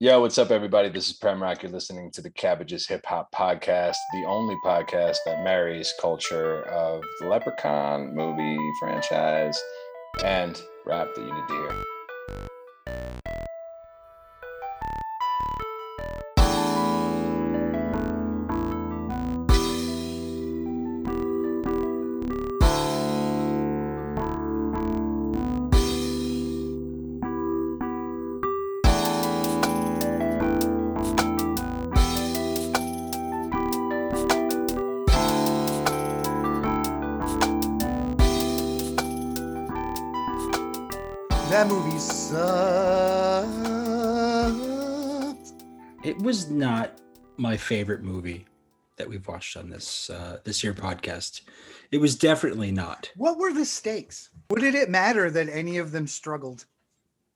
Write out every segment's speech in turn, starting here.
Yo, what's up, everybody? This is Premrock. You're listening to the Cabbages Hip Hop Podcast, the only podcast that marries culture of the Leprechaun movie franchise and rap that you need to hear. Was not my favorite movie that we've watched on this uh, this year podcast. It was definitely not. What were the stakes? What did it matter that any of them struggled?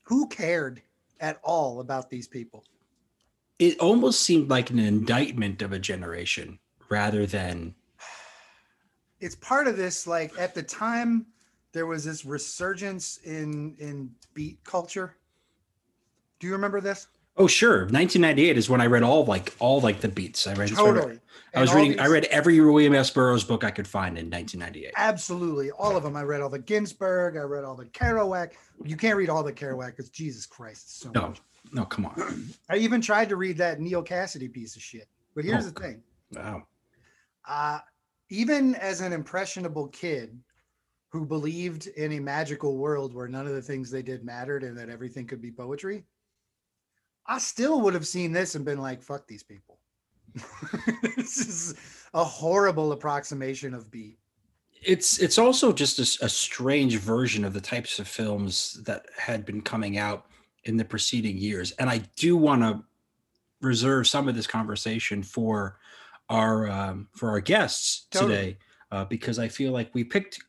Who cared at all about these people? It almost seemed like an indictment of a generation rather than It's part of this, like at the time, there was this resurgence in in beat culture. Do you remember this? Oh sure, 1998 is when I read all like all like the beats. I read Totally. I was reading. I read every William S. Burroughs book I could find in 1998. Absolutely. All of them. I read all the Ginsberg. I read all the Kerouac. You can't read all the Kerouac because Jesus Christ, so No, much. no, come on. I even tried to read that Neal Cassady piece of shit. But here's Oh, the thing. Wow. Uh, even as an impressionable kid who believed in a magical world where none of the things they did mattered and that everything could be poetry, I still would have seen this and been like, fuck these people. this is a horrible approximation of B. It's it's also just a strange version of the types of films that had been coming out in the preceding years, and I do want to reserve some of this conversation for our um, for our guests Totally. today uh, because I feel like we picked.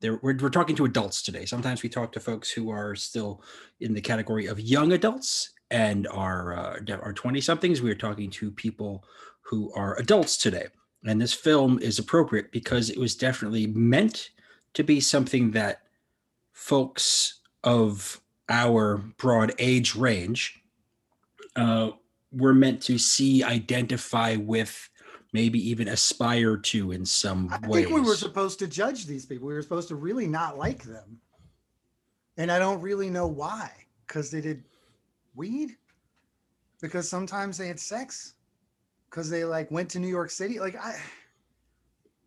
There, we're, we're talking to adults today. Sometimes we talk to folks who are still in the category of young adults and our uh, are twenty somethings. We are talking to people who are adults today. And this film is appropriate because it was definitely meant to be something that folks of our broad age range uh, were meant to see, identify with, maybe even aspire to in some I ways. I think we were supposed to judge these people. We were supposed to really not like them. And I don't really know why. Because they did weed? Because sometimes they had sex? Because they like went to New York City? Like I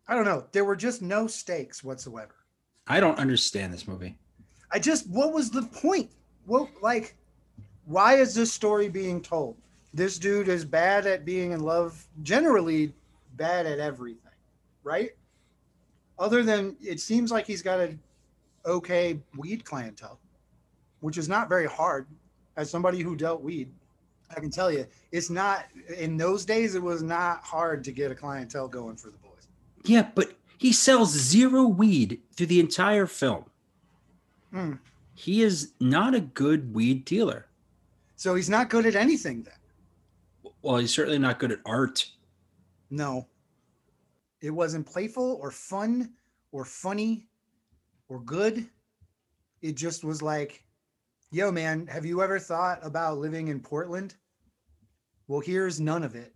I don't know. There were just no stakes whatsoever. I don't understand this movie. I just what was the point? What like why is this story being told? This dude is bad at being in love, generally bad at everything, right? Other than it seems like he's got a okay weed clientele, which is not very hard. As somebody who dealt weed, I can tell you, it's not in those days. It was not hard to get a clientele going for the boys. Yeah, but he sells zero weed through the entire film. Hmm. He is not a good weed dealer. So he's not good at anything then. Well, he's certainly not good at art. No. It wasn't playful or fun or funny or good. It just was like, yo, man, have you ever thought about living in Portland? Well, here's none of it.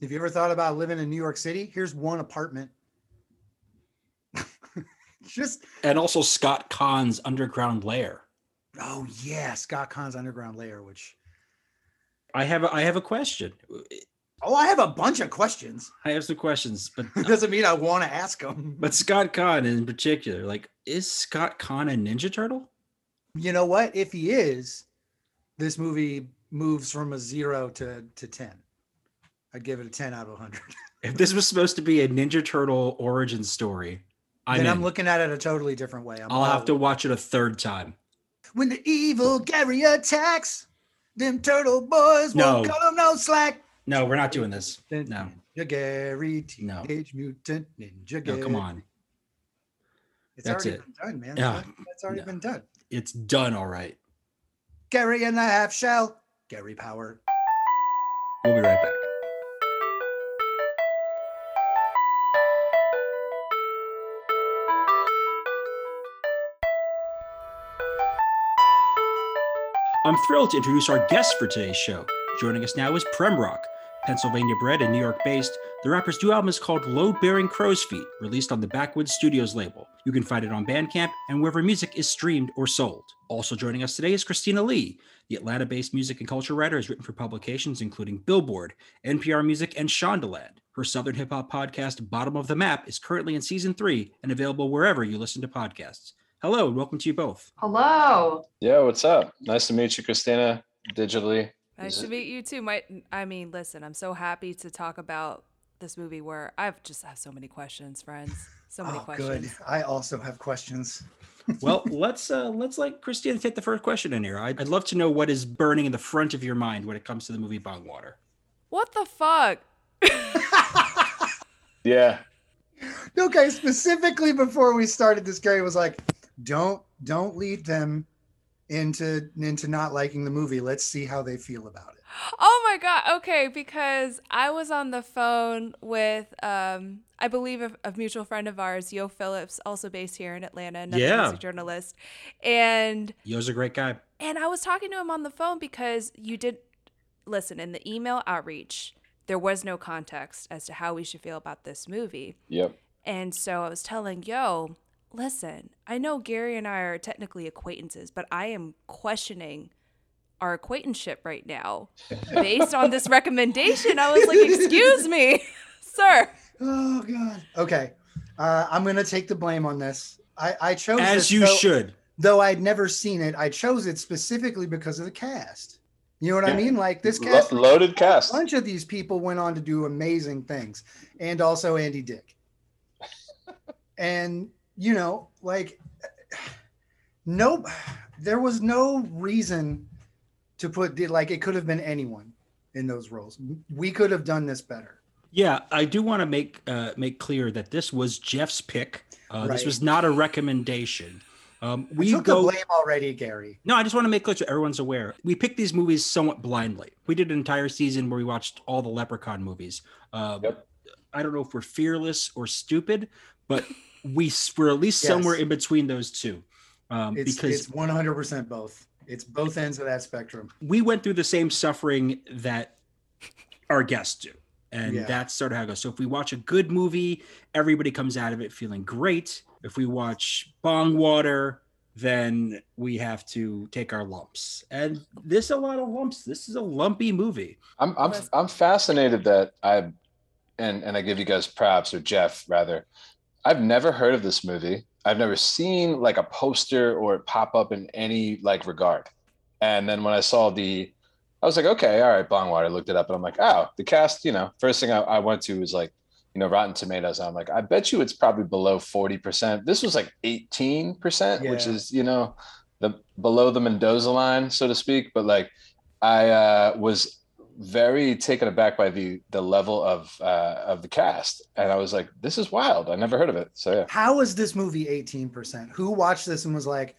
Have you ever thought about living in New York City? Here's one apartment. just, And also Scott Kahn's Underground Lair. oh, yeah, Scott Kahn's Underground Lair, which, I have a, I have a question. oh, I have a bunch of questions. I have some questions, but Doesn't mean I want to ask them. but Scott Kahn in particular, like, is Scott Kahn a Ninja Turtle? You know what? If he is, this movie moves from a zero to, to 10. I'd give it a 10 out of 100. If this was supposed to be a Ninja Turtle origin story, I'm then in. I'm looking at it a totally different way. I'm I'll have to watch it a third time. When the evil Gary attacks, them turtle boys No. won't cut 'em no slack. No, we're not doing this. No. Ninja Gary, No. Teenage Mutant Ninja No, come on. It's That's already it. been done, man. Yeah. That's already No. been done. It's done all right. Gary and the half shell. Gary Power. We'll be right back. I'm thrilled to introduce our guest for today's show. Joining us now is Premrock. Pennsylvania bred and New York based, the rapper's new album is called Load Bearing Crow's Feet, released on the Backwoodz Studioz label. You can find it on Bandcamp and wherever music is streamed or sold. Also joining us today is Christina Lee. The Atlanta based music and culture writer has written for publications including Billboard, NPR Music, and Shondaland. Her Southern hip hop podcast, Bottom of the Map, is currently in season three and available wherever you listen to podcasts. Hello, and welcome to you both. Hello. Yeah, what's up? Nice to meet you, Christina, digitally. Nice Is to meet you too. My, I mean, listen, I'm so happy to talk about this movie where I've just have so many questions, friends. So many oh, questions. good. I also have questions. well, let's uh, let's let Christina take the first question in here. I'd, I'd love to know what is burning in the front of your mind when it comes to the movie Bong Water. What the fuck? Yeah, okay, specifically before we started this, Gary was like, "Don't don't lead them into into not liking the movie. Let's see how they feel about it." Oh my god. Okay, because I was on the phone with um I believe a, a mutual friend of ours, Yoh Phillips, also based here in Atlanta, another Yeah. music journalist. And Yoh's a great guy. and I was talking to him on the phone because you did listen in the email outreach, there was no context as to how we should feel about this movie. yep. And so I was telling Yoh, listen, I know Gary and I are technically acquaintances, but I am questioning our acquaintanceship right now based on this recommendation. I was like, excuse me, sir. Oh God. Okay, uh, I'm gonna take the blame on this. I I chose As this, you though- should. Though I'd never seen it, I chose it specifically because of the cast. You know what I mean? Like this Lo- cast. A bunch of these people went on to do amazing things, and also Andy Dick. and you know, like, no, there was no reason to put the like it could have been anyone in those roles. We could have done this better. Yeah, I do want to make uh, make clear that this was Jeff's pick. Uh, This was not a recommendation. Um, We we took go. the blame already, Gary. No, I just want to make clear so everyone's aware. We picked these movies somewhat blindly. We did an entire season where we watched all the Leprechaun movies. Um, Yep. I don't know if we're fearless or stupid, but we s- we're at least Yes. somewhere in between those two. Um, It's because it's 100% both. It's both ends of that spectrum. we went through the same suffering that our guests do. And Yeah. that's sort of how it goes. So if we watch a good movie, everybody comes out of it feeling great. If we watch Bong Water, then we have to take our lumps. And this a lot of lumps. This is a lumpy movie. I'm I'm I'm fascinated that I and and I give you guys props or Jeff rather. I've never heard of this movie. I've never seen like a poster or it pop up in any like regard. And then when I saw the I was like, okay, all right, Bongwater. I looked it up and I'm like, oh, the cast, you know, first thing I, I went to was like, you know, Rotten Tomatoes. I'm like, I bet you it's probably below 40%. This was like 18%, which is, you know, the below the Mendoza line, so to speak. But like I uh, was very taken aback by the the level of uh, of the cast, and I was like, "This is wild. I never heard of it." So yeah, How is this movie 18%? Who watched this and was like,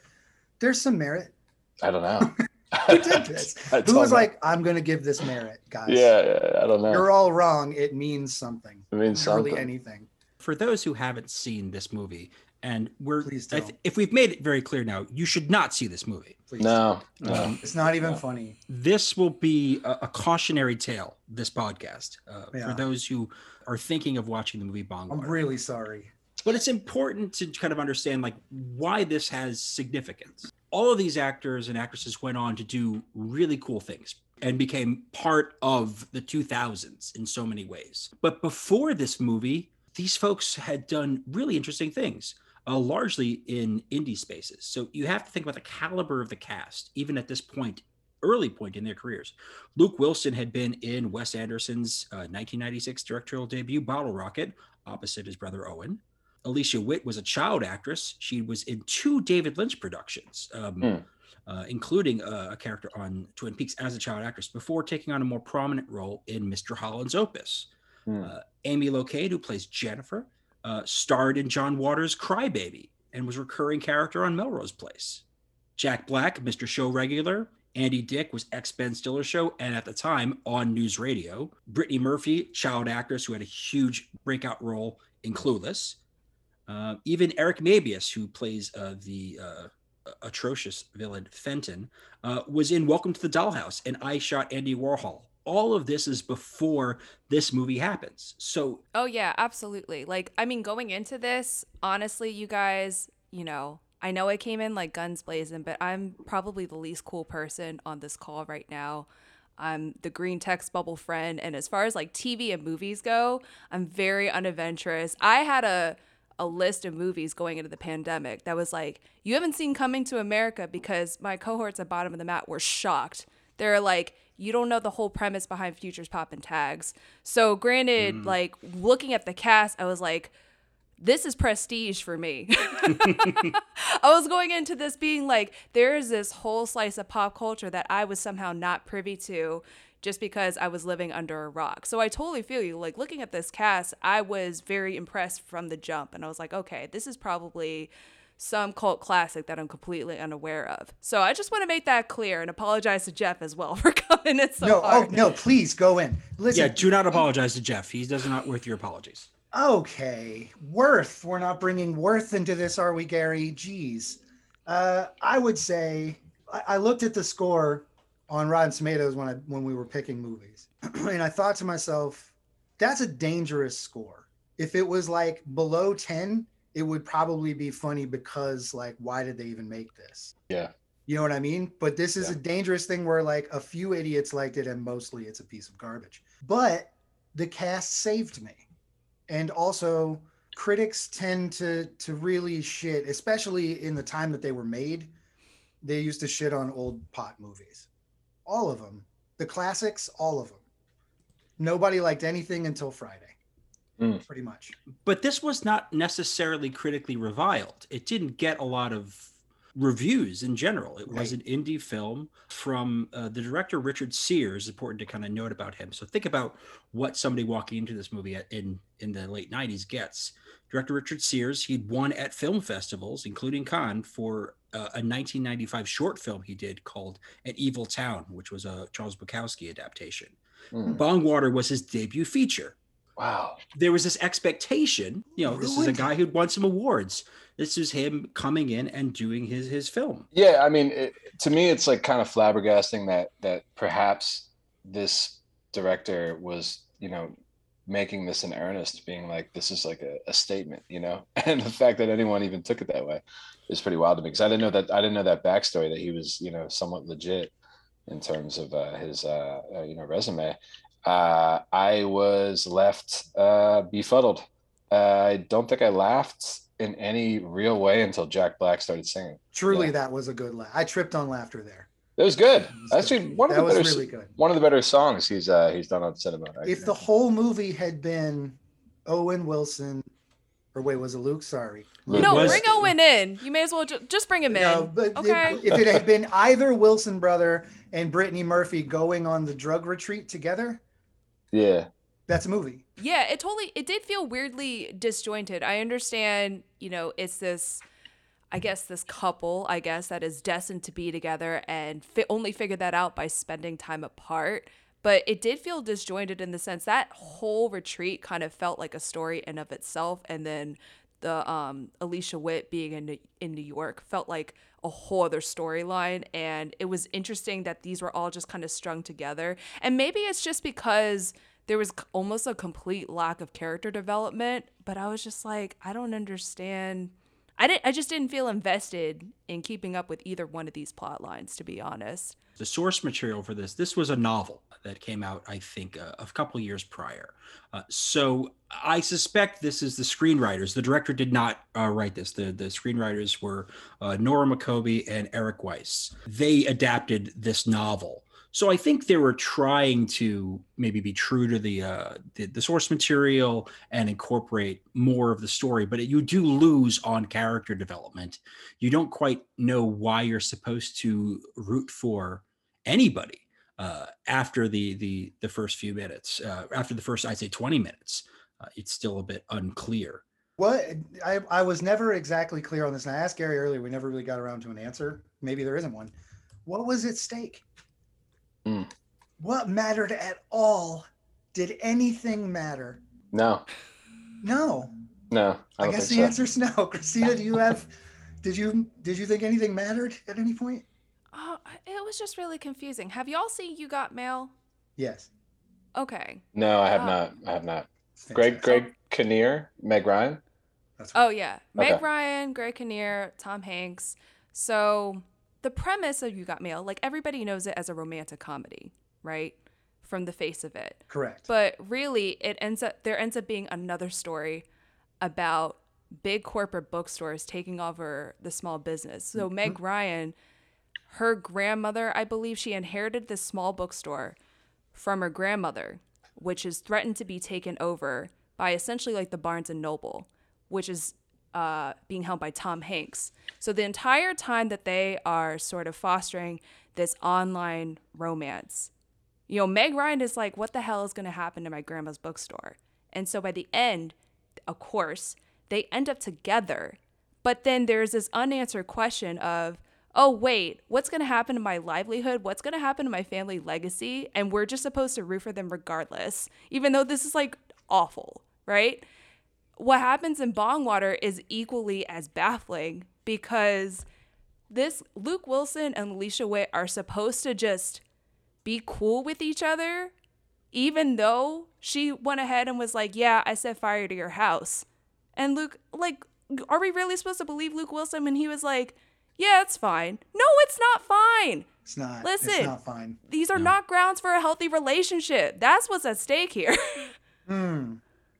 there's some merit? I don't know. Who did this? Who was know. like, I'm going to give this merit, guys? yeah, yeah, I don't know. You're all wrong. It means something. I mean, Literally something. anything. For those who haven't seen this movie, and we're Please don't. th- if we've made it very clear now, you should not see this movie. Please. No, no. Um, It's not even No. funny. this will be a, a cautionary tale. This podcast uh, Yeah. for those who are thinking of watching the movie Bong I'm really sorry. but it's important to kind of understand like why this has significance. All of these actors and actresses went on to do really cool things and became part of the 2000s in so many ways. But before this movie, these folks had done really interesting things, uh, largely in indie spaces. So you have to think about the caliber of the cast, even at this point, early point in their careers. Luke Wilson had been in Wes Anderson's uh, 1996 directorial debut, Bottle Rocket, opposite his brother Owen. Alicia Witt was a child actress. She was in two David Lynch productions, um, Hmm. uh, including uh, a character on Twin Peaks as a child actress, before taking on a more prominent role in Mr. Holland's Opus. Uh, Amy Locane, who plays Jennifer, uh, starred in John Waters' Crybaby and was a recurring character on Melrose Place. Jack Black, Mr. Show regular. Andy Dick was ex Ben Stiller show and at the time on News Radio. Brittany Murphy, child actress who had a huge breakout role in Clueless. Uh, even Eric Mabius, who plays uh, the uh, atrocious villain Fenton, uh, was in Welcome to the Dollhouse and I Shot Andy Warhol. All of this is before this movie happens. So, Oh yeah, absolutely. Like I mean going into this, honestly, you guys, you know, I know I came in like guns blazing, but I'm probably the least cool person on this call right now. I'm the green text bubble friend and as far as like TV and movies go, I'm very unadventurous. I had a a list of movies going into the pandemic that was like, you haven't seen Coming to America because my cohorts at bottom of the map were shocked. They're like, you don't know the whole premise behind Futures Pop and Tags. So, granted, mm. like looking at the cast, I was like, this is prestige for me. I was going into this being like, there is this whole slice of pop culture that I was somehow not privy to just because I was living under a rock. So I totally feel you. Like looking at this cast, I was very impressed from the jump. And I was like, okay, this is probably some cult classic that I'm completely unaware of. So I just want to make that clear and apologize to Jeff as well for coming in so no, oh no, please go in. Listen, yeah, do not apologize to Jeff. He does not worth your apologies. Okay, worth. We're not bringing worth into this, are we, Gary? Geez. Uh, I would say I, I looked at the score on Rotten Tomatoes when I when we were picking movies, and I thought to myself, that's a dangerous score. If it was like below ten, it would probably be funny because like, why did they even make this? Yeah. You know what I mean? But this is Yeah. a dangerous thing where like a few idiots liked it and mostly it's a piece of garbage. But the cast saved me. And also critics tend to to really shit, especially in the time that they were made. They used to shit on old pot movies. All of them. The classics, all of them. Nobody liked anything until Friday. Mm. Pretty much. But this was not necessarily critically reviled. It didn't get a lot of reviews in general. It was an indie film from uh, the director Richard Sears. Important to kind of note about him. So think about what somebody walking into this movie at, in in the late '90s gets. Director Richard Sears. He'd won at film festivals, including Cannes, for uh, a 1995 short film he did called "An Evil Town," which was a Charles Bukowski adaptation. Hmm. Bongwater was his debut feature Wow. there was this expectation you know this is a guy who'd won some awards this is him coming in and doing his his film Yeah, I mean, it, to me, it's like kind of flabbergasting that that perhaps this director was, you know, making this in earnest, being like, this is like a, a statement, you know, and the fact that anyone even took it that way is pretty wild to me because I didn't know that I didn't know that backstory that he was, you know, somewhat legit in terms of uh, his, uh, uh, you know, resume. Uh, I was left uh, befuddled. Uh, I don't think I laughed in any real way until Jack Black started singing. Truly, Yeah. that was a good laugh. I tripped on laughter there. It was good. was Actually, good. one of that the was better really good. one of the better songs he's uh he's done on cinema. I if the whole movie had been Owen Wilson, or wait, was it Luke? Sorry. Luke No, was- bring Owen in. You may as well ju- just bring him in. No, but okay. if, if it had been either Wilson brother and Brittany Murphy going on the drug retreat together, yeah, that's a movie. Yeah, it totally it did feel weirdly disjointed. I understand, you know, it's this I guess this couple, I guess that is destined to be together and fi- only figure that out by spending time apart. But it did feel disjointed in the sense that whole retreat kind of felt like a story in of itself, and then the um, Alicia Witt being in in New York felt like a whole other storyline, and it was interesting that these were all just kind of strung together. And maybe it's just because there was almost a complete lack of character development, but I was just like, I don't understand. I didn't. I just didn't feel invested in keeping up with either one of these plot lines, to be honest. the source material for this this was a novel that came out i think uh, a couple years prior uh, so i suspect this is the screenwriters the director did not uh, write this the, the screenwriters were uh, nora maccoby and eric weiss they adapted this novel so i think they were trying to maybe be true to the uh, the, the source material and incorporate more of the story but you do lose on character development you don't quite know why you're supposed to root for anybody uh, after the the the first few minutes. Uh, after the first, I'd say, twenty minutes, uh, it's still a bit unclear. What I, I was never exactly clear on this, and I asked Gary earlier. We never really got around to an answer. Maybe there isn't one. What was at stake? Hmm. What mattered at all? Did anything matter? no, No. no, I I, guess the so. answer is no. Christina, do you have did you did you think anything mattered at any point? Oh, it was just really confusing. Have y'all seen You Got Mail? Yes. Okay. No, I have Oh. not. I have not. Greg fantastic. Greg Kinnear, Meg Ryan. That's Oh yeah, Meg Okay. Ryan, Greg Kinnear, Tom Hanks. So the premise of You Got Mail, like everybody knows it as a romantic comedy, right? From the face of it. correct. But really, it ends up there ends up being another story about big corporate bookstores taking over the small business. So mm-hmm. Meg Ryan, her grandmother, I believe she inherited this small bookstore from her grandmother, which is threatened to be taken over by essentially like the Barnes and Noble, which is uh, being held by Tom Hanks. So the entire time that they are sort of fostering this online romance, you know, Meg Ryan is like, what the hell is going to happen to my grandma's bookstore? And so by the end, of course, they end up together. But then there's this unanswered question of, oh, wait, what's going to happen to my livelihood? What's going to happen to my family legacy? And we're just supposed to root for them regardless, even though this is like awful, right? What happens in Bongwater is equally as baffling because this Luke Wilson and Alicia Witt are supposed to just be cool with each other, even though she went ahead and was like, Yeah, I set fire to your house. And Luke, like, are we really supposed to believe Luke Wilson when he was like, Yeah, it's fine? No, it's not fine. it's not. listen. It's not fine. These are not grounds for a healthy relationship. That's what's at stake here. Hmm.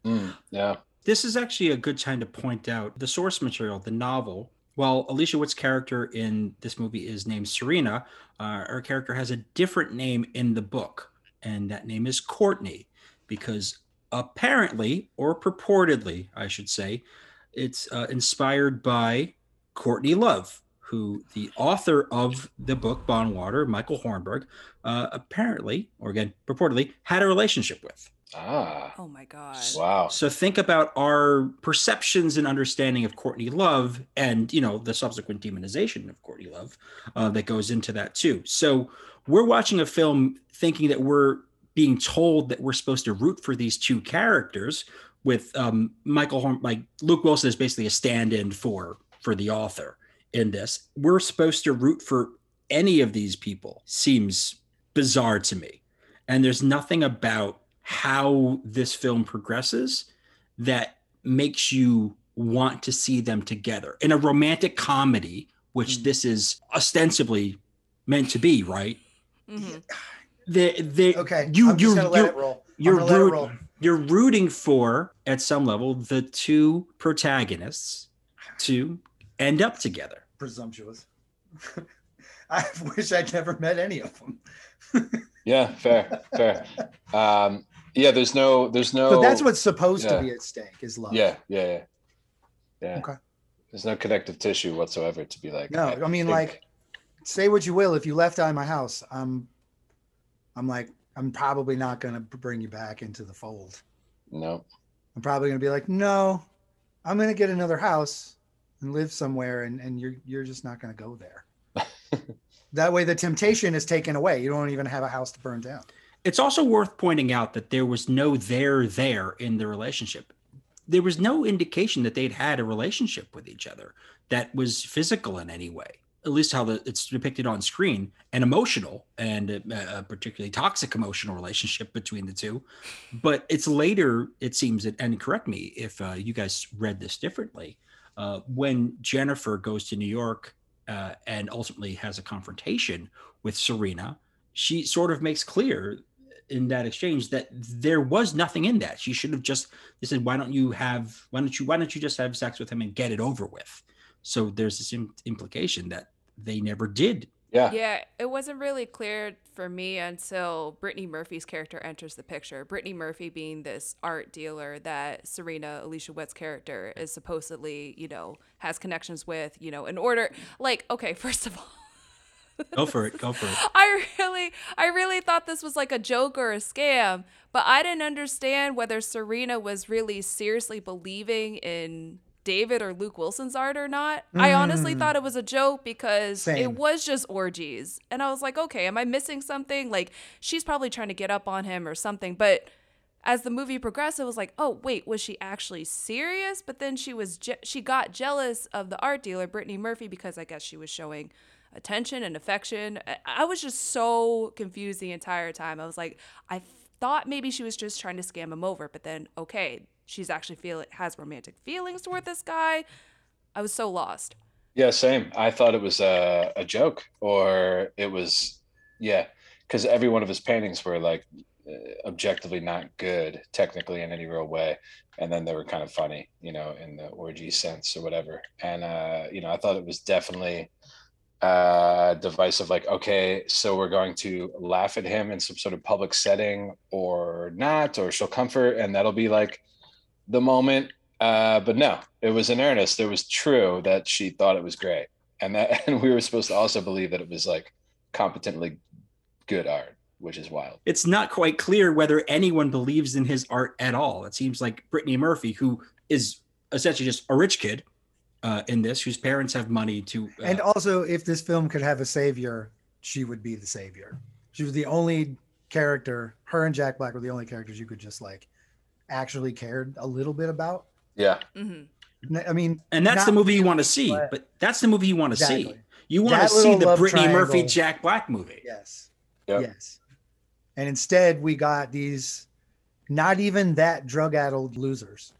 Mm, yeah. This is actually a good time to point out the source material, the novel. While Alicia Witt's character in this movie is named Serena, uh, her character has a different name in the book, and that name is Courtney, because apparently, or purportedly, I should say, it's uh, inspired by Courtney Love, who the author of the book Bongwater, Michael Hornburg, uh, apparently, or again, purportedly, had a relationship with. Ah. oh my God. Wow. So think about our perceptions and understanding of Courtney Love, and you know the subsequent demonization of Courtney Love uh, that goes into that too. So we're watching a film thinking that we're being told that we're supposed to root for these two characters. With um, Michael Horn, like Luke Wilson is basically a stand-in for for the author in this. We're supposed to root for any of these people. Seems bizarre to me, and there's nothing about how this film progresses that makes you want to see them together in a romantic comedy, which Mm. this is ostensibly meant to be, right? Mhm. They, they, Okay. you, I'm just you, gonna let you're, it roll. I'm you're, gonna let it root- roll. you're rooting for, at some level, the two protagonists to end up together. Presumptuous. I wish I'd never met any of them. Yeah. Fair. Fair. Um. Yeah. There's no. There's no. But that's what's supposed yeah. to be at stake is love. Yeah. Yeah. Yeah. Yeah. Okay. There's no connective tissue whatsoever to be like. No, I mean, think- like, say what you will. If you left out of my house, I'm, I'm like, I'm probably not gonna bring you back into the fold. No. I'm probably gonna be like, no, I'm gonna get another house and live somewhere, and and you're you're just not gonna go there. that way, the temptation is taken away. You don't even have a house to burn down. It's also worth pointing out that there was no there there in the relationship. There was no indication that they'd had a relationship with each other that was physical in any way. At least how the, it's depicted on screen, and emotional, and a, a particularly toxic emotional relationship between the two. But it's later, it seems, that, and correct me if uh, you guys read this differently, uh, when Jennifer goes to New York uh, and ultimately has a confrontation with Serena, she sort of makes clear in that exchange that there was nothing in that. She should have just they said, "Why don't you have? Why don't you? Why don't you just have sex with him and get it over with?" So there's this im- implication that they never did. Yeah. Yeah, it wasn't really clear for me until Brittany Murphy's character enters the picture. Brittany Murphy being this art dealer that Serena, Alicia Witt's character, is supposedly, you know, has connections with, you know, in order, like, okay, first of all, Go for it. Go for it. I really, I really thought this was like a joke or a scam, but I didn't understand whether Serena was really seriously believing in David or Luke Wilson's art or not. I honestly Mm. thought it was a joke because Same. it was just orgies. And I was like, okay, am I missing something? Like, she's probably trying to get up on him or something. But as the movie progressed, it was like, oh wait, was she actually serious? But then she was je- she got jealous of the art dealer Brittany Murphy because I guess she was showing attention and affection. I, was just so confused the entire time. I was like, I thought maybe she was just trying to scam him over, but then okay, she's actually feel has romantic feelings toward this guy. I was so lost. Yeah, same. I thought it was a, a joke, or it was, yeah, because every one of his paintings were like uh, objectively not good, technically in any real way, and then they were kind of funny, you know, in the orgy sense or whatever. And uh, you know, I thought it was definitely uh device of like okay so we're going to laugh at him in some sort of public setting or not or show comfort and that'll be like the moment. Uh but no it was in earnest. It was true that she thought it was great. And that and we were supposed to also believe that it was like competently good art which is wild. It's not quite clear whether anyone believes in his art at all. It seems like Brittany Murphy, who is essentially just a rich kid uh, in this, whose parents have money to. Uh, And also, if this film could have a savior, she would be the savior. She was the only character. Her and Jack Black were the only characters you could just like actually cared a little bit about. yeah hmm N- I mean, and that's the movie you want to see. but- But that's the movie you want to see. You want to see the love Brittany Murphy. Jack Black movie. Yes. Yep. Yes. And instead, we got these not even that drug addled losers.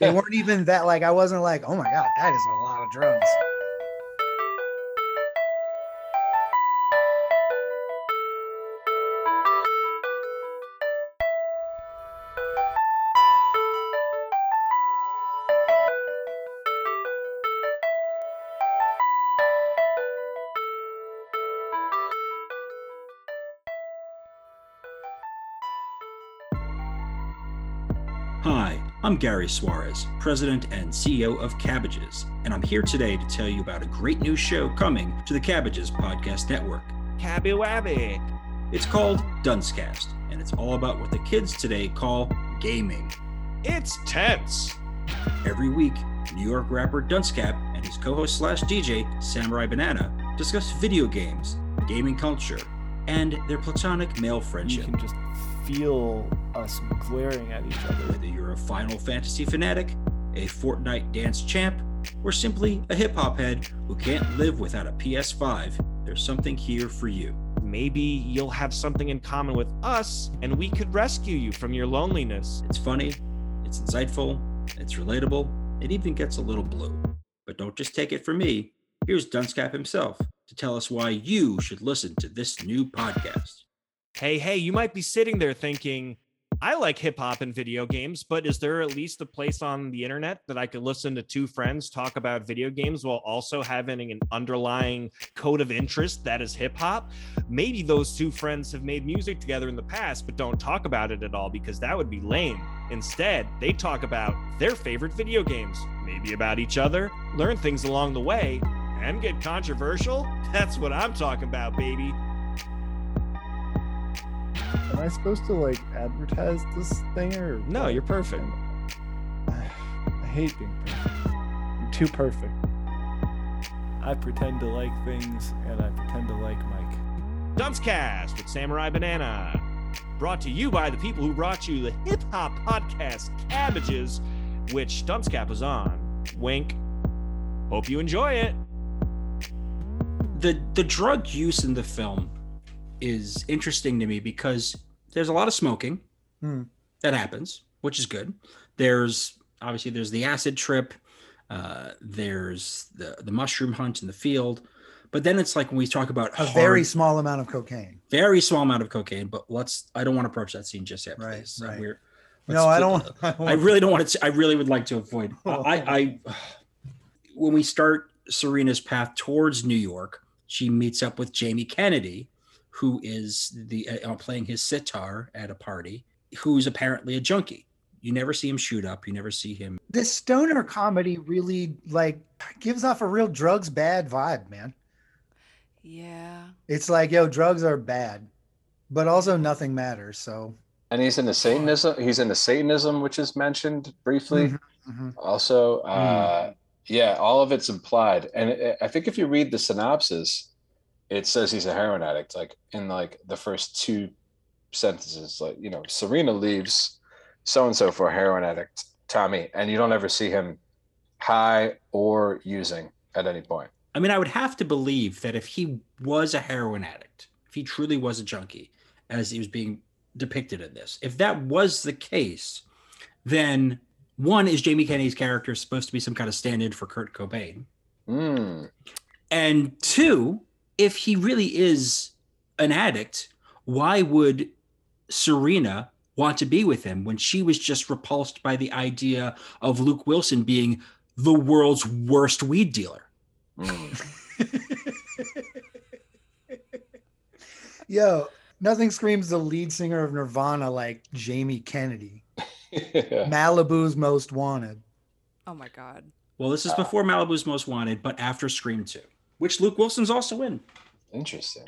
They weren't even that like I wasn't like, oh my god, that is a lot of drugs. I'm Gary Suarez, President and CEO of Cabbages, and I'm here today to tell you about a great new show coming to the Cabbages Podcast Network. Cabby Wabby. It's called Duncecast, and it's all about what the kids today call gaming. It's tense. Every week, New York rapper Duncecap and his co-host slash DJ Samurai Banana discuss video games, gaming culture, and their platonic male friendship. you can just feel us glaring at each other. Whether you're a Final Fantasy fanatic, a Fortnite dance champ, or simply a hip hop head who can't live without a PS5, there's something here for you. Maybe you'll have something in common with us and we could rescue you from your loneliness. It's funny, it's insightful, it's relatable, it even gets a little blue. But don't just take it from me. Here's Duncecap himself to tell us why you should listen to this new podcast. Hey, hey, you might be sitting there thinking, I like hip hop and video games, but is there at least a place on the internet that I could listen to two friends talk about video games while also having an underlying code of interest that is hip hop? Maybe those two friends have made music together in the past, but don't talk about it at all because that would be lame. Instead, they talk about their favorite video games, maybe about each other, learn things along the way, and get controversial. That's what I'm talking about, baby. Am I supposed to like advertise this thing or No, you're perfect. I hate being perfect. I'm too perfect. I pretend to like things and I pretend to like Mike. Duncecast with Samurai Banana. Brought to you by the people who brought you the hip hop podcast Cabbages, which Duncecap was on. Wink. Hope you enjoy it. The the drug use in the film is interesting to me because there's a lot of smoking Hmm. that happens, which is good. There's obviously there's the acid trip, uh, there's the the mushroom hunt in the field, but then it's like when we talk about A hard- very small amount of cocaine. very small amount of cocaine. But let's I don't want to approach that scene just yet, Right, please. right. We're, No, I don't. I, don't I really don't want to. I really would like to avoid. Oh. I, I, when we start Serena's path towards New York, she meets up with Jamie Kennedy, who is the uh, playing his sitar at a party, who's apparently a junkie. You never see him shoot up. You never see him. this stoner comedy really like gives off a real drugs bad vibe, man. Yeah. It's like, yo, drugs are bad, but also nothing matters. So and he's in the satanism he's in the satanism which is mentioned briefly Mhm, mhm. also uh yeah all of it's implied. And eh, i think if you read the synopsis it says he's a heroin addict like in like the first two sentences like you know serena leaves so and so for a heroin addict tommy and you don't ever see him high or using at any point. I mean, I would have to believe that if he was a heroin addict, if he truly was a junkie, as he was being depicted in this, if that was the case, then one is Jamie Kennedy's character supposed to be some kind of stand-in for Kurt Cobain, Mm, and two, if he really is an addict, why would Serena want to be with him when she was just repulsed by the idea of Luke Wilson being the world's worst weed dealer? mm. Yo, nothing screams the lead singer of Nirvana like Jamie Kennedy, Yeah. Malibu's most wanted. Oh my god. Well, this is ah. before Malibu's Most Wanted, but after Scream 2, which Luke Wilson's also in. interesting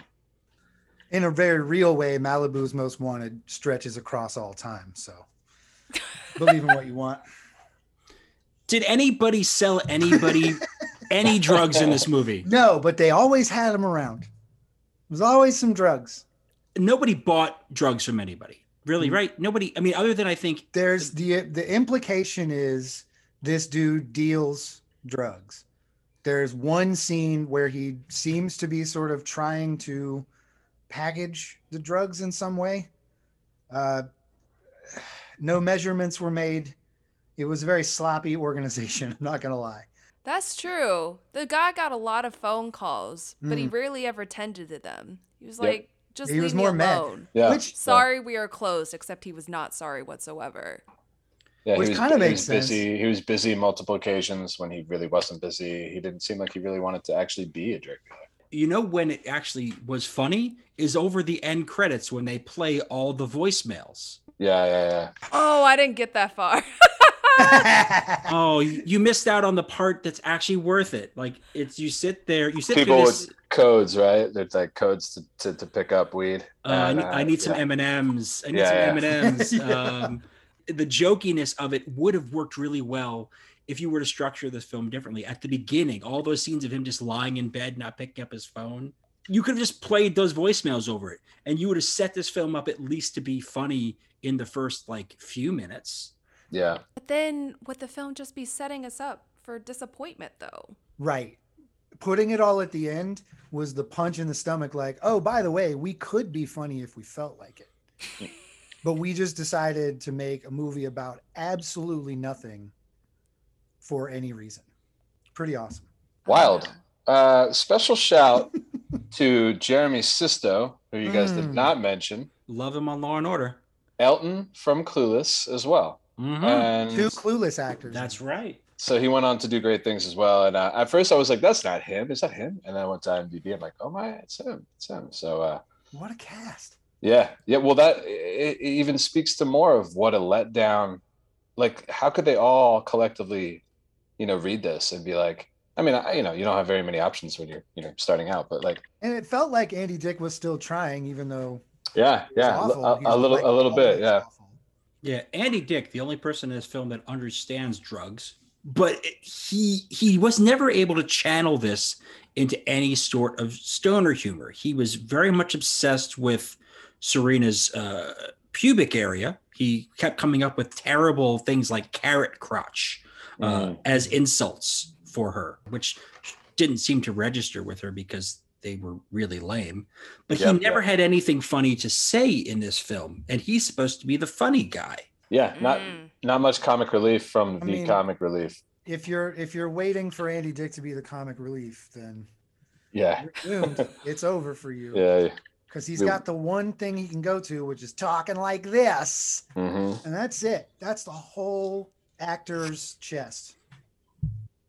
In a very real way, Malibu's most wanted stretches across all time. So believe in what you want. Did anybody sell anybody any drugs in this movie? No, but they always had them around. There's always some drugs. Nobody bought drugs from anybody. Really, Mm. right? Nobody. I mean, other than I think There's the the implication is this dude deals drugs. There's one scene where he seems to be sort of trying to package the drugs in some way. Uh, no measurements were made. It was a very sloppy organization. I'm not gonna lie. That's true. The guy got a lot of phone calls, but he Mm. rarely ever tended to them. He was Yep. Like, just He leave was me more mad. yeah Which Sorry, we are closed, except he was not sorry whatsoever. Yeah, Which he was, kinda he makes was sense. busy. He was busy multiple occasions when he really wasn't busy. He didn't seem like he really wanted to actually be a drug dealer. you know when it actually was funny is over the end credits when they play all the voicemails. Yeah, yeah, yeah. Oh, I didn't get that far. Oh, you missed out on the part that's actually worth it. Like it's you sit there, you sit People through with codes, right? There's like codes to, to, to pick up weed. Uh, I, And, need, I uh, need some. M and M's. I need Yeah, some. M and M's. Um, the jokiness of it would have worked really well if you were to structure this film differently. At the beginning, all those scenes of him just lying in bed, not picking up his phone, you could have just played those voicemails over it, and you would have set this film up at least to be funny in the first like few minutes. Yeah. but then would the film just be setting us up for disappointment, though? right. Putting it all at the end was the punch in the stomach, like, oh, by the way, we could be funny if we felt like it. but we just decided to make a movie about absolutely nothing for any reason. Pretty awesome. Wild. Uh, special shout to Jeremy Sisto, who you guys did Mm. not mention. Love him on Law and Order. Elton from Clueless as well. Mhm. And Two clueless actors. That's right. so he went on to do great things as well. And uh, at first I was like, that's not him. Is that him? And then I went to IMDb. I'm like, oh my, it's him. It's him. So uh, what a cast. yeah, yeah. Well, that it, it even speaks to more of what a letdown. Like, how could they all collectively, you know, read this and be like, I mean, I, you know, you don't have very many options when you're, you know, starting out, but like, And it felt like Andy Dick was still trying, even though yeah, yeah, awful. a, a little, like, a little bit, yeah. awful. Yeah, Andy Dick, the only person in this film that understands drugs, but he he was never able to channel this into any sort of stoner humor. He was very much obsessed with Serena's uh, pubic area. He kept coming up with terrible things like carrot crotch uh, Mhm. as insults for her, which didn't seem to register with her because they were really lame. But Yep, he never yep. had anything funny to say in this film, and he's supposed to be the funny guy. Yeah, not Mm. not much comic relief from I the mean- comic relief. If you're if you're waiting for Andy Dick to be the comic relief, then Yeah, you're doomed. it's over for you. yeah. Because he's We- got the one thing he can go to, which is talking like this. hmm And that's it. That's the whole actor's chest.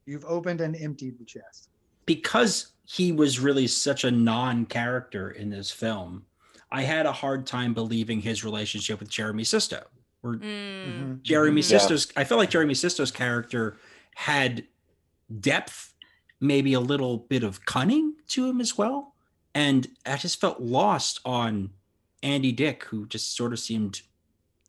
You've opened and emptied the chest. Because he was really such a non-character in this film, I had a hard time believing his relationship with Jeremy Sisto. Where Mm. Mhm. Jeremy Mhm. Yeah. Sisto's, I felt like Jeremy Sisto's character had depth, maybe a little bit of cunning to him as well, and I just felt lost on Andy Dick, who just sort of seemed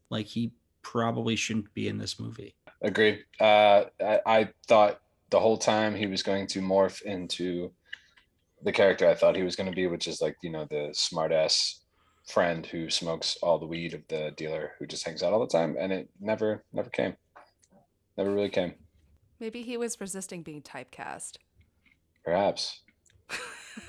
like he probably shouldn't be in this movie. Agree. Uh, I, I thought the whole time he was going to morph into the character I thought he was going to be, which is like you know the smartass friend who smokes all the weed of the dealer who just hangs out all the time, and it never never came. Never really came. Maybe he was resisting being typecast. Perhaps.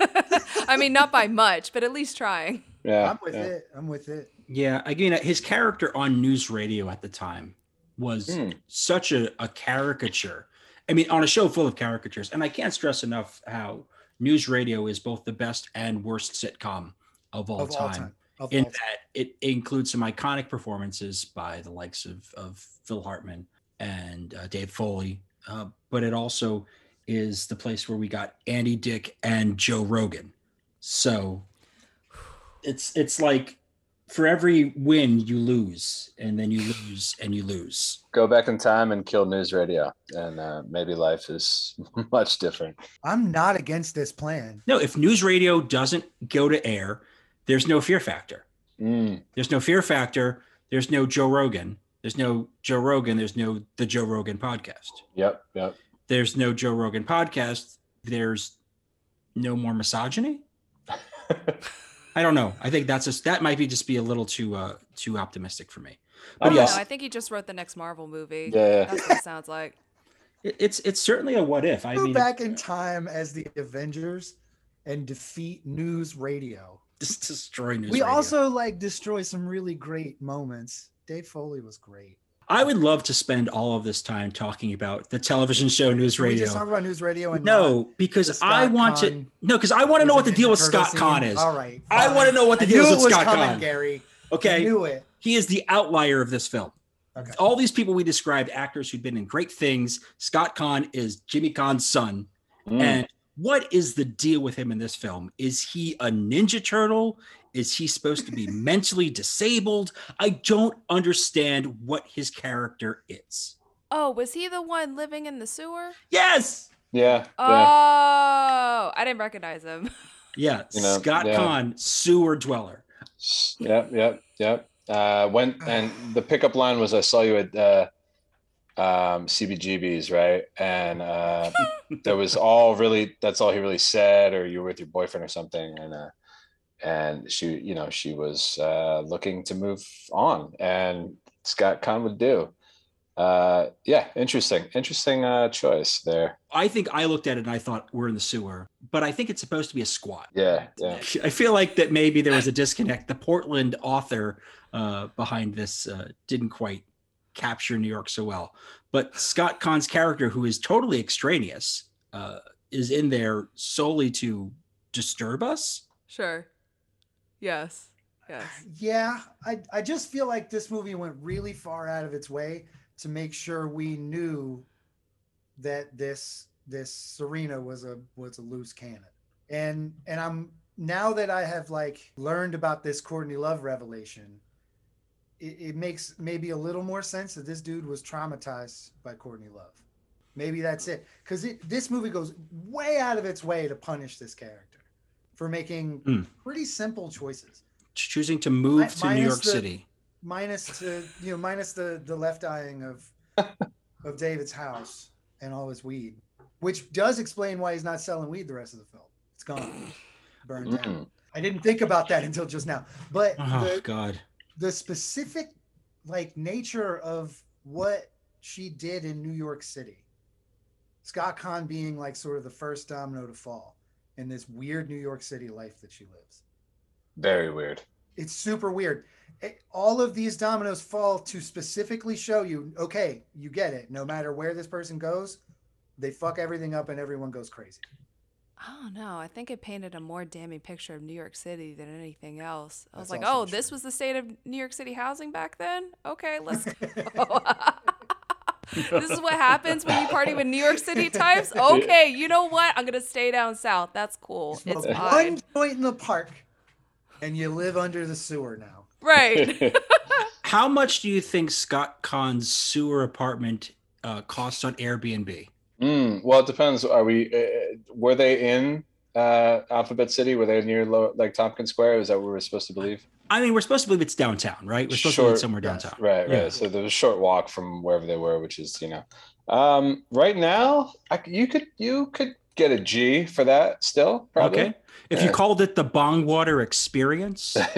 I mean, not by much, but at least trying. Yeah. I'm with yeah. it. I'm with it. Yeah, again, his character on news radio at the time was Hmm. such a, a caricature. I mean, on a show full of caricatures, and I can't stress enough how news radio is both the best and worst sitcom of all of time. all time. Of In all time. that it includes some iconic performances by the likes of, of Phil Hartman and uh, Dave Foley, uh, but it also is the place where we got Andy Dick and Joe Rogan. So it's it's like for every win you lose, and then you lose and you lose. Go back in time and kill news radio, and uh, maybe life is much different. I'm not against this plan. No, if news radio doesn't go to air, there's no fear factor. Mm, There's no fear factor. There's no Joe Rogan. There's no Joe Rogan. There's no the Joe Rogan podcast. yep. Yep. There's no Joe Rogan podcast. There's no more misogyny. I don't know. I think that's just that might be just be a little too uh too optimistic for me. I But don't yes, know. I think he just wrote the next Marvel movie. Yeah, yeah. That's what it sounds like. it- it's it's certainly a what if. I Go mean, back in time as the Avengers and defeat news radio. just destroy news. Radio. We radio. also like destroy some really great moments. Dave Foley was great. I would love to spend all of this time talking about the television show News Can we just Radio. talk about news radio and No, because I want to. No, because I want to know what the deal with Ninja Turtle Scott Caan is. All right. I want to know what the I deal knew is it with was Scott coming, Caan. Gary. I Okay, knew it. he is the outlier of this film. Okay. All these people we described, actors who've been in great things. Scott Caan is Jimmy Caan's son. Mm. And what is the deal with him in this film? Is he a Ninja Turtle? Is he supposed to be mentally disabled? I don't understand what his character is. Oh, was he the one living in the sewer? Yes. yeah. Oh, yeah. I didn't recognize him. Yeah. You know, Scott yeah. Caan, sewer dweller. Yep. Yep. Yep. Uh, when and the pickup line was, "I saw you at uh, um, CBGB's, right?" And uh, there was all really. That's all he really said, or you were with your boyfriend or something, and uh, and she, you know, she was uh, looking to move on, and Scott Caan would do. Uh, yeah, interesting, interesting uh, choice there. I think I looked at it and I thought we're in the sewer, but I think it's supposed to be a squat. Yeah, yeah. I feel like that maybe there was a disconnect. The Portland author uh, behind this uh, didn't quite capture New York so well. But Scott Caan's character, who is totally extraneous, uh, is in there solely to disturb us. Sure. Yes. Yes. Yeah, I, I just feel like this movie went really far out of its way to make sure we knew that this this Serena was a was a loose cannon. And and I'm now that I have like learned about this Courtney Love revelation, it, it makes maybe a little more sense that this dude was traumatized by Courtney Love. Maybe that's it. Because this movie goes way out of its way to punish this character for making Hmm. pretty simple choices choosing to move Mi- to New York the- City. minus the you know minus the the left eyeing of of David's house and all his weed, which does explain why he's not selling weed the rest of the film. It's gone, burned down. Mm. I didn't think about that until just now. But Oh the God. the specific like nature of what she did in New York City, Scott Caan being like sort of the first domino to fall in this weird New York City life that she lives Very weird. it's super weird. It- all of these dominoes fall to specifically show you, okay, you get it. No matter where this person goes, they fuck everything up and everyone goes crazy. Oh don't. I think it painted a more damning picture of New York City than anything else. I was That's like, also oh, this was the state of New York City housing back then? Okay, let's go. this is what happens when you party with New York City types? Okay, you know what? I'm going to stay down south. That's cool. It's Smoke fine. one joint in the park, and you live under the sewer now. Right. How much do you think Scott Caan's sewer apartment uh, costs on Airbnb? Mm, well, it depends. Are we? Uh, were they in uh, Alphabet City? Were they near Lo- like Tompkins Square? Is that what we're supposed to believe? I mean, we're supposed to believe it's downtown, right? We're supposed to believe Sure. it's somewhere Yes. downtown. Right, Yeah. right. So there was a short walk from wherever they were, which is you know, um, right now I c you could you could get a G for that still. Probably. Okay. If you called it the bong water experience,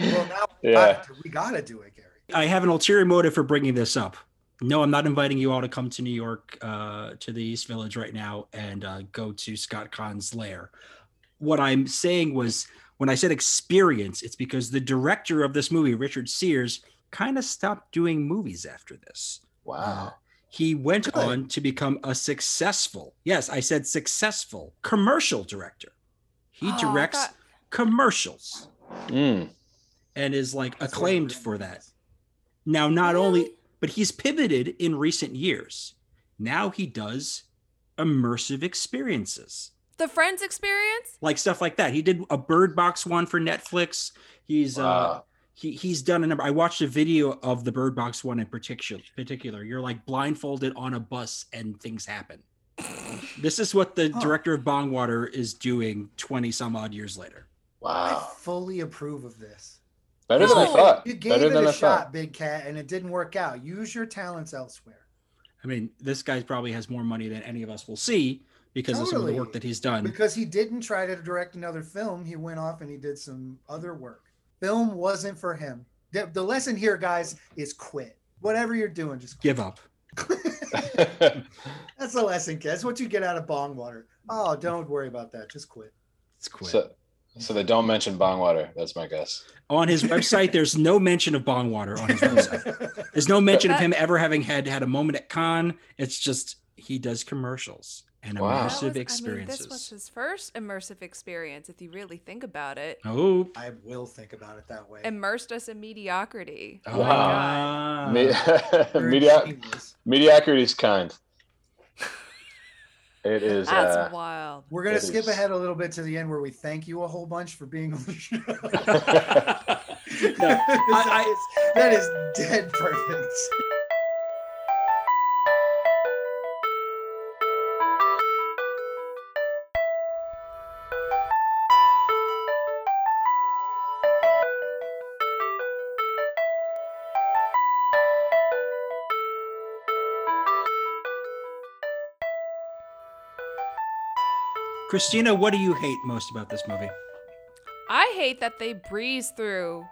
Well, now Yeah. we gotta do it, Gary. I have an ulterior motive for bringing this up. No, I'm not inviting you all to come to New York, uh, to the East Village right now and uh, go to Scott Caan's lair. What I'm saying was, when I said experience, it's because the director of this movie, Richard Sears, kind of stopped doing movies after this. wow. He went Good. on to become a successful, yes, I said successful commercial director. He Oh, directs thought- commercials Mm. and is like That's acclaimed really for that. Now, not Really? only, but he's pivoted in recent years. Now he does immersive experiences, the Friends experience? like stuff like that. He did a Bird Box one for Netflix. He's uh, he he's done a number. I watched a video of the Bird Box one in particular. Particular, you're like blindfolded on a bus and things happen. This is what the Huh. director of Bongwater is doing 20 some odd years later. Wow, I fully approve of this. Better than I thought. You gave Better it than a I shot, thought. Big Cat, and it didn't work out. Use your talents elsewhere. I mean, this guy probably has more money than any of us will see because of some of the work that he's done. Because he didn't try to direct another film, he went off and he did some other work. Film wasn't for him. The, the lesson here, guys, is quit. Whatever you're doing, just quit. Give up. That's the lesson, kid. That's what you get out of bong water. Oh, don't worry about that. Just quit. It's quit. so, so they don't mention bong water. That's my guess. on his website, there's no mention of bong water on his website. There's no mention of him ever having had had a moment at con. It's just he does commercials and Wow. That immersive was- I mean, this was his first immersive experience, if you really think about it. oh, I will think about it that way. Immersed us in mediocrity. oh Wow. my God. Me- Very Medio- mediocrity is kind. It is. That's Uh, wild. We're gonna It skip is. ahead a little bit to the end where we thank you a whole bunch for being on the show. No, I- that, is, that is dead perfect. Christina, what do you hate most about this movie? I hate that they breeze through.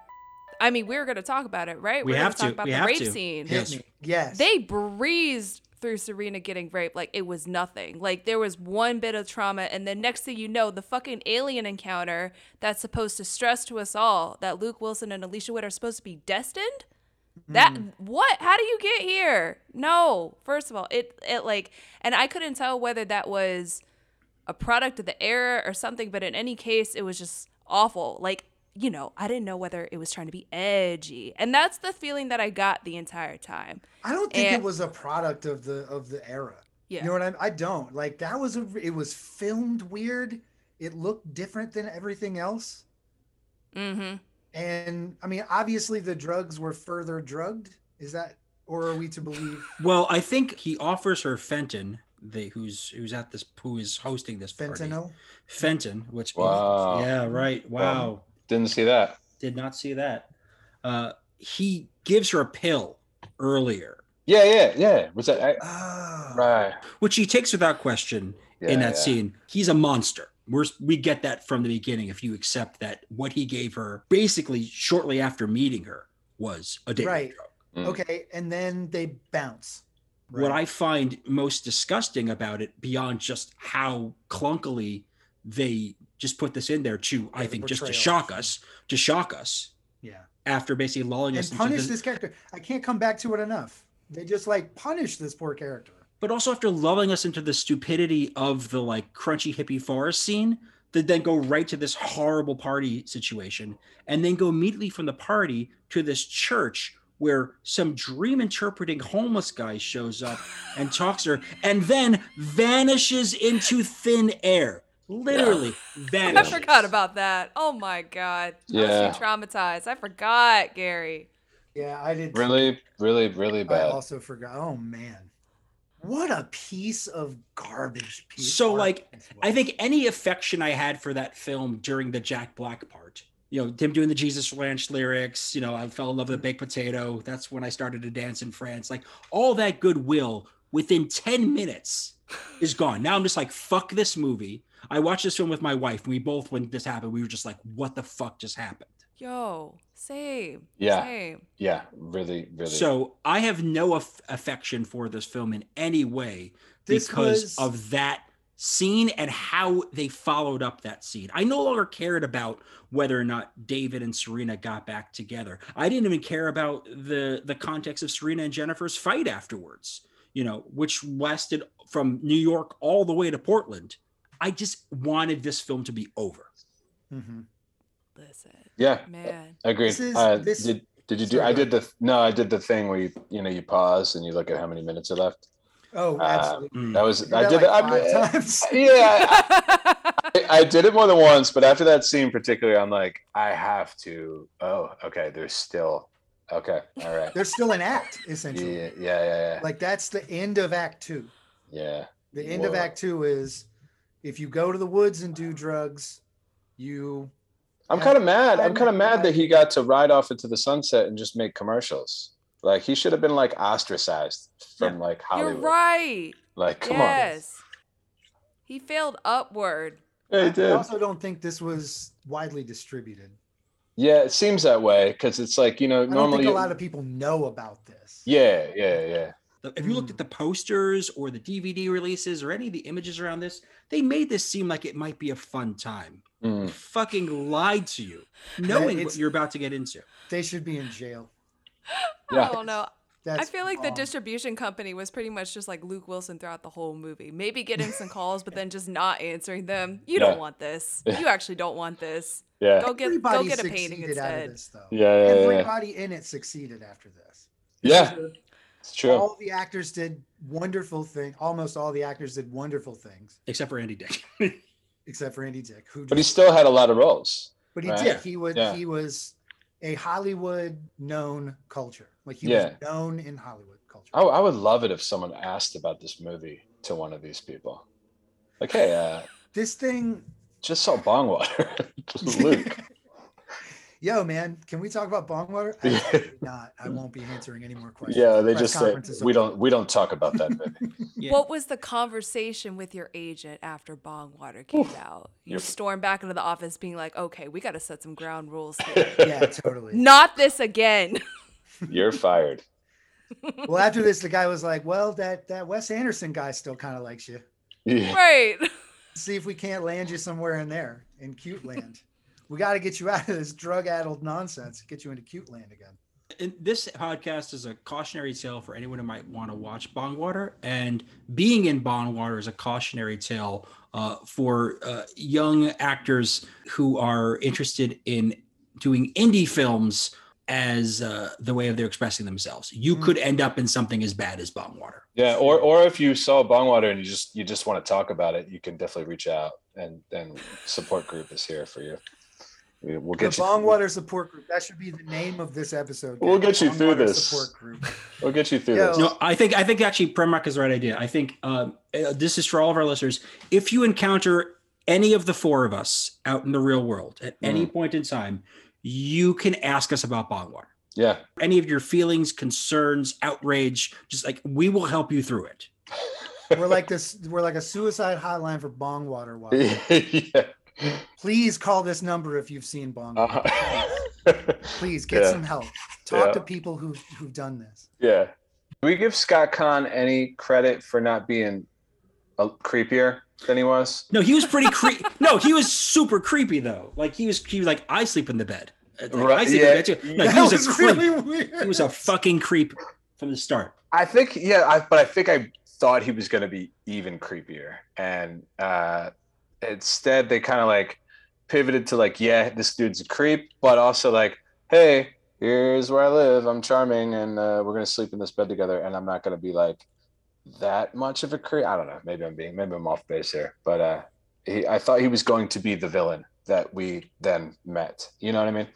I mean, we were going to talk about it, right? We we're have gonna talk about We the have rape to. scene. Yes. Yes. They breezed through Serena getting raped like it was nothing. Like there was one bit of trauma, and then next thing you know, the fucking alien encounter that's supposed to stress to us all that Luke Wilson and Alicia Witt are supposed to be destined. That mm. what? How do you get here? No. First of all, it it like, and I couldn't tell whether that was a product of the era or something, but in any case, it was just awful. Like, you know, I didn't know whether it was trying to be edgy. And that's the feeling that I got the entire time. I don't think it was a product of the of the era. Yeah. You know what I mean? I don't. Like that was a it was filmed weird. It looked different than everything else. mm-hmm. And I mean, obviously the drugs were further drugged. Is that or are we to believe Well, I think he offers her Fenton, the who's who's at this who is hosting this party. fentanyl? Fenton, which Wow. yeah, right. Wow. didn't see that. Did not see that. Uh he gives her a pill earlier, Yeah, yeah, yeah. Was that I, Ah, right? which he takes without question Yeah, in that yeah. scene. He's a monster. We're, we get that from the beginning if you accept that what he gave her basically shortly after meeting her was a date rape Right. drug. Mm. Okay, and then they bounce. What I find most disgusting about it, beyond just how clunkily they just put this in there to, I Yeah, think, just to shock us, to shock us yeah. after basically lulling us And into punish the, this character. I can't come back to it enough. They just like punish this poor character. but also after lulling us into the stupidity of the like crunchy hippie forest scene, that then go right to this horrible party situation, and then go immediately from the party to this church where some dream interpreting homeless guy shows up and talks to her, and then vanishes into thin air. Literally I vanishes. I forgot about that. Oh my god. I Yeah. was too traumatized. I forgot, Gary. Yeah, I did. Really, really, really bad. I also forgot. Oh man, what a piece of garbage. Piece So, like, I think any affection I had for that film during the Jack Black part, you know, him doing the Jesus Ranch lyrics, you know, I fell in love with a baked potato. That's when I started to dance in France. Like all that goodwill within 10 minutes is gone. Now I'm just like, fuck this movie. I watched this film with my wife, and we both, when this happened, we were just like, what the fuck just happened? Yo, same. Yeah. Same. Yeah, really, really. So I have no aff- affection for this film in any way This because was- of that scene and how they followed up that scene. I no longer cared about whether or not David and Serena got back together. I didn't even care about the the context of Serena and Jennifer's fight afterwards, you know, which lasted from New York all the way to Portland. I just wanted this film to be over. Mm-hmm. Listen, yeah, man. agreed. This is- uh, this- did did you do? Sorry, I did the no, I did the thing where you you know you pause and you look at how many minutes are left. Oh, Uh, absolutely. Mm. That was did I that did like it. I, times. yeah, I, I did it more than once, but after that scene particularly, I'm like, I have to. Oh, okay. There's still okay. All right. There's still an act, essentially. yeah, yeah, yeah. Like that's the end of Act Two. yeah. The end of Act Two is if you go to the woods and do drugs, you I'm kind of mad. I'm I'm- kind of mad that he got to ride off into the sunset and just make commercials. Like he should have been like ostracized from like Hollywood. You're right. Like, come yes. He failed upward. on. He I also don't think this was widely distributed. Yeah, it seems that way because it's like you know I don't normally. think a lot of people know about this. yeah, yeah, yeah. If you looked at the posters or the DVD releases or any of the images around this, they made this seem like it might be a fun time. Mm. Fucking lied to you, knowing what you're about to get into. They should be in jail. Yeah. I don't know. That's I feel like the distribution company was pretty much just like Luke Wilson throughout the whole movie. Maybe getting some calls, but then just not answering them. You Yeah. don't want this. You actually don't want this. Yeah. Go get Everybody go get a painting succeeded out of instead. this, though. Yeah, yeah, yeah. Everybody in it succeeded after this. This Yeah. was It's true. All the actors did wonderful things. Almost all the actors did wonderful things, Except for Andy Dick. except for Andy Dick, who. But he still had a lot of roles. But he right? did. He would. Yeah. He was a Hollywood known culture. Like he Yeah. was known in Hollywood culture. I, I would love it if someone asked about this movie to one of these people. Like, hey, uh, This thing, just saw Bongwater. Luke. yo, man, can we talk about Bongwater? Yeah. Absolutely not. I won't be answering any more questions. Yeah, they Press just say we over. don't we don't talk about that. Yeah. What was the conversation with your agent after Bongwater came out? You You're- stormed back into the office being like, okay, we got to set some ground rules here. Yeah, totally. Not this again. You're fired. Well, after this, the guy was like, "Well, that that Wes Anderson guy still kind of likes you. Yeah. right. See if we can't land you somewhere in there in cute land. We got to get you out of this drug-addled nonsense. Get you into cute land again." And this podcast is a cautionary tale for anyone who might want to watch Bongwater. And being in Bongwater is a cautionary tale uh, for uh, young actors who are interested in doing indie films as uh, the way of their expressing themselves. You Mm. could end up in something as bad as Bongwater. Yeah, or or if you saw Bongwater and you just you just want to talk about it, you can definitely reach out and and support group is here for you. We- We'll The get you. Bongwater Support Group. That should be the name of this episode. We'll get you through this. Support Group. We'll get you through Yo. this. No, I think I think actually Premrock is the right idea. I think um, uh, this is for all of our listeners. If you encounter any of the four of us out in the real world at any point in time, you can ask us about Bongwater. Yeah. Any of your feelings, concerns, outrage, just like we will help you through it. We're like this. We're like a suicide hotline for Bongwater. Water. yeah. Please call this number if you've seen Bongwater. Uh-huh. Please get Yeah. some help. Talk Yeah. to people who who've done this. yeah. Do we give Scott Caan any credit for not being a creepier than he was? No, he was pretty creepy. no, he was super creepy though. Like he was, he was like, I sleep in the bed. Like, I Right, sleep yeah. in bed too. No, that he was, was a creep. really weird. He was a fucking creep from the start. I think yeah, I, but I think I thought he was going to be even creepier, and uh, instead they kind of like pivoted to like, yeah, this dude's a creep, but also like, hey, here's where I live. I'm charming, and uh, we're gonna sleep in this bed together, and I'm not gonna be like that much of a creep. I don't know. Maybe I'm being maybe I'm off base here, but uh, he, I thought he was going to be the villain that we then met. You know what I mean?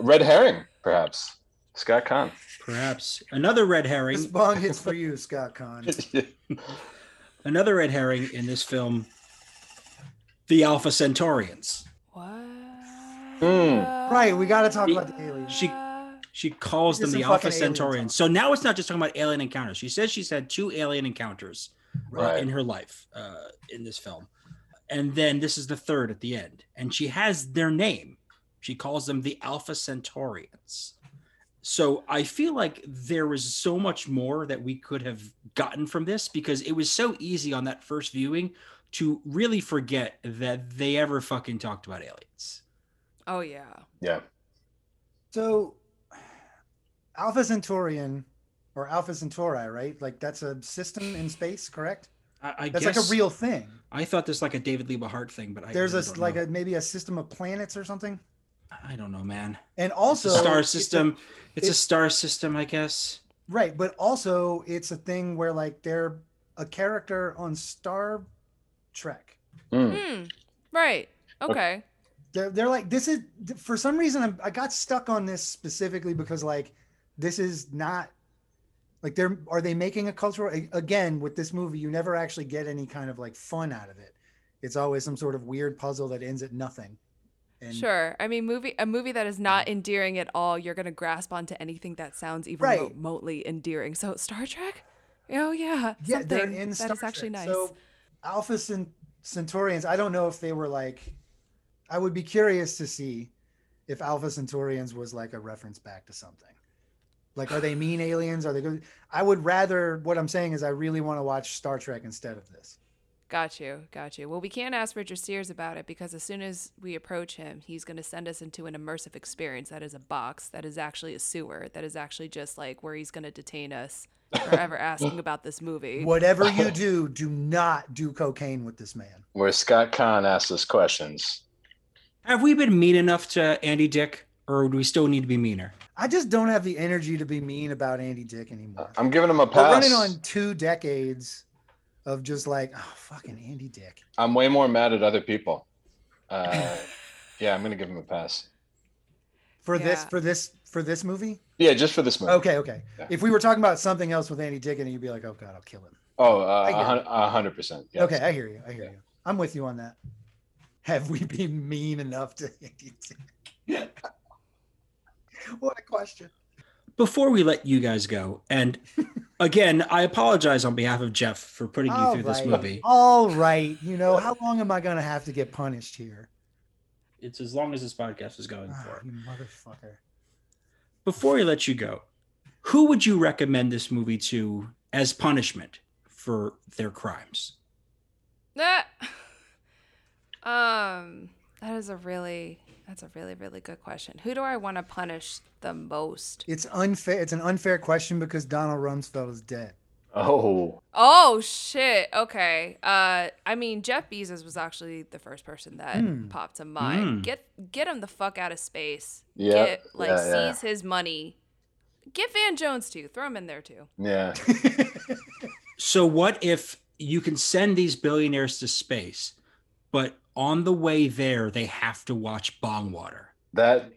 Red herring, perhaps. Scott Caan. Perhaps another red herring. This bong hits for you, Scott Caan. another red herring in this film the alpha centaurians What? Hmm. Right, we gotta talk about the aliens. she she calls them the alpha centaurians so now it's not just talking about alien encounters she says she's had two alien encounters uh, in her life uh, in this film. And then this is the third at the end. And she has their name. She calls them the Alpha Centaurians. So I feel like there was so much more that we could have gotten from this because it was so easy on that first viewing to really forget that they ever fucking talked about aliens. Oh yeah. Yeah. So, Alpha Centaurian or Alpha Centauri, right? Like that's a system in space, correct? I, I That's guess like a real thing. I thought this like a David Lee Hart thing, but I There's a really don't like know. a maybe a system of planets or something. I don't know, man. And It's also a star it's a- system. It's, a star system, I guess. right? But also it's a thing where like they're a character on Star Trek. Mm. Hmm. Right. Okay. They're, they're like this is for some reason I'm, I got stuck on this specifically because like this is not like they're are they making a cultural again with this movie you never actually get any kind of like fun out of it. It's always some sort of weird puzzle that ends at nothing. And Sure. I mean, movie a movie that is not endearing at all. You're gonna grasp onto anything that sounds even Right. remotely endearing. So Star Trek. Oh yeah. yeah, they're something in that Star is actually Trek. nice. So Alpha Cent- Centaurians, I don't know if they were like I would be curious to see if Alpha Centaurians was like a reference back to something. Like are they mean aliens? Are they good? I would rather what I'm saying is I really want to watch Star Trek instead of this. Got you, got you. Well, we can't ask Richard Sears about it because as soon as we approach him, he's going to send us into an immersive experience that is a box, that is actually a sewer, that is actually just like where he's going to detain us forever asking about this movie. Whatever you do, do not do cocaine with this man. Where Scott Caan asks us questions. Have we been mean enough to Andy Dick, or do we still need to be meaner? I just don't have the energy to be mean about Andy Dick anymore. I'm giving him a We're pass. running on two decades of just like, oh, fucking Andy Dick. I'm way more mad at other people. Uh, yeah, I'm gonna give him a pass. For this, for this, for this movie? Yeah, just for this movie. Okay, okay. Yeah. If we were talking about something else with Andy Dick, and you'd be like, "Oh God, I'll kill him." Oh, uh, a it. hun- a hundred percent. yes. Okay, I hear you. I hear Yeah. you. I'm with you on that. Have we been mean enough to Andy Dick? what a question. Before we let you guys go, and again, I apologize on behalf of Jeff for putting you All through this movie. All right. You know, how long am I going to have to get punished here? It's as long as this podcast is going Ah, for. you motherfucker. Before we let you go, who would you recommend this movie to as punishment for their crimes? That, um, that is a really, that's a really, really good question. Who do I want to punish the most? It's unfair. It's an unfair question because Donald Rumsfeld is dead. Oh, Oh shit. Okay. Uh, I mean, Jeff Bezos was actually the first person that Hmm. popped to mind. Hmm. Get get him the fuck out of space. Yeah, Get like yeah, yeah. seize his money. Get Van Jones too. Throw him in there too. yeah. So, what if you can send these billionaires to space, but on the way there, they have to watch bong water? That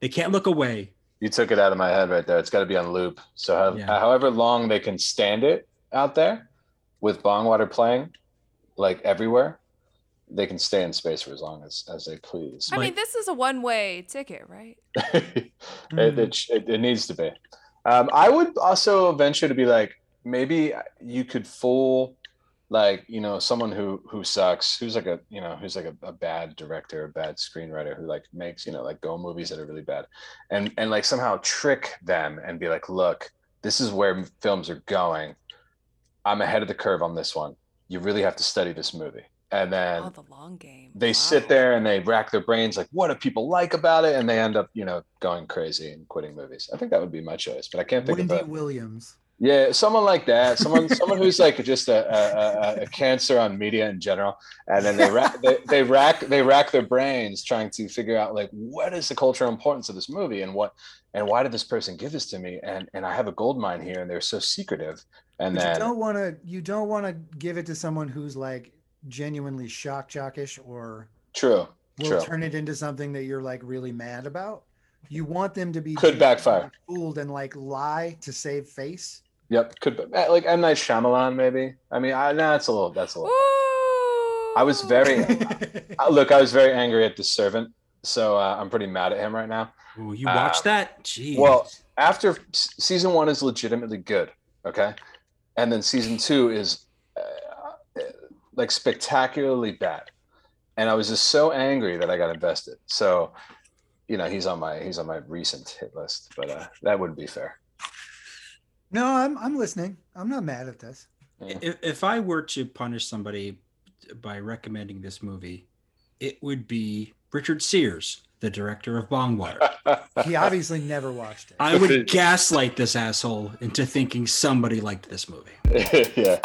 They can't look away. You took it out of my head right there. It's got to be on loop. So, how, Yeah. however long they can stand it out there with bong water playing, like everywhere, they can stay in space for as long as as they please. I mean, this is a one way ticket, right? it, it, it, it needs to be. Um, I would also venture to be like, maybe you could fool like, you know, someone who, who sucks, who's like a, you know, who's like a, a bad director, a bad screenwriter who like makes, you know, like go movies that are really bad and, and like somehow trick them and be like, look, this is where films are going. I'm ahead of the curve on this one. You really have to study this movie. And then oh, the long game. they Wow. sit there and they rack their brains like what do people like about it and they end up you know going crazy and quitting movies i think that would be my choice but i can't think Wendy of a Williams. Yeah someone like that someone someone who's like just a, a, a, cancer on media in general and then they rack they, they rack they rack their brains trying to figure out like what is the cultural importance of this movie and what and why did this person give this to me and and i have a gold mine here and they're so secretive and But you don't want to. You don't want to give it to someone who's like genuinely shock jockish or true will true turn it into something that you're like really mad about. You want them to be Could backfire. fooled and like lie to save face. Yep, could be like M Night Shyamalan, maybe. I mean, I no, that's a little. That's a little. Ooh. I was very uh, look. I was very angry at the servant, so uh, I'm pretty mad at him right now. Ooh, you Uh, that? Jeez. Well, after season one is legitimately good, okay, and then season two is, uh, like spectacularly bad, and I was just so angry that I got invested. So, you know, he's on my he's on my recent hit list, but uh, that wouldn't be fair. No, I'm I'm listening. I'm not mad at this. If, if I were to punish somebody by recommending this movie, it would be Richard Sears, the director of Bongwater. He obviously never watched it. I would gaslight this asshole into thinking somebody liked this movie. yeah.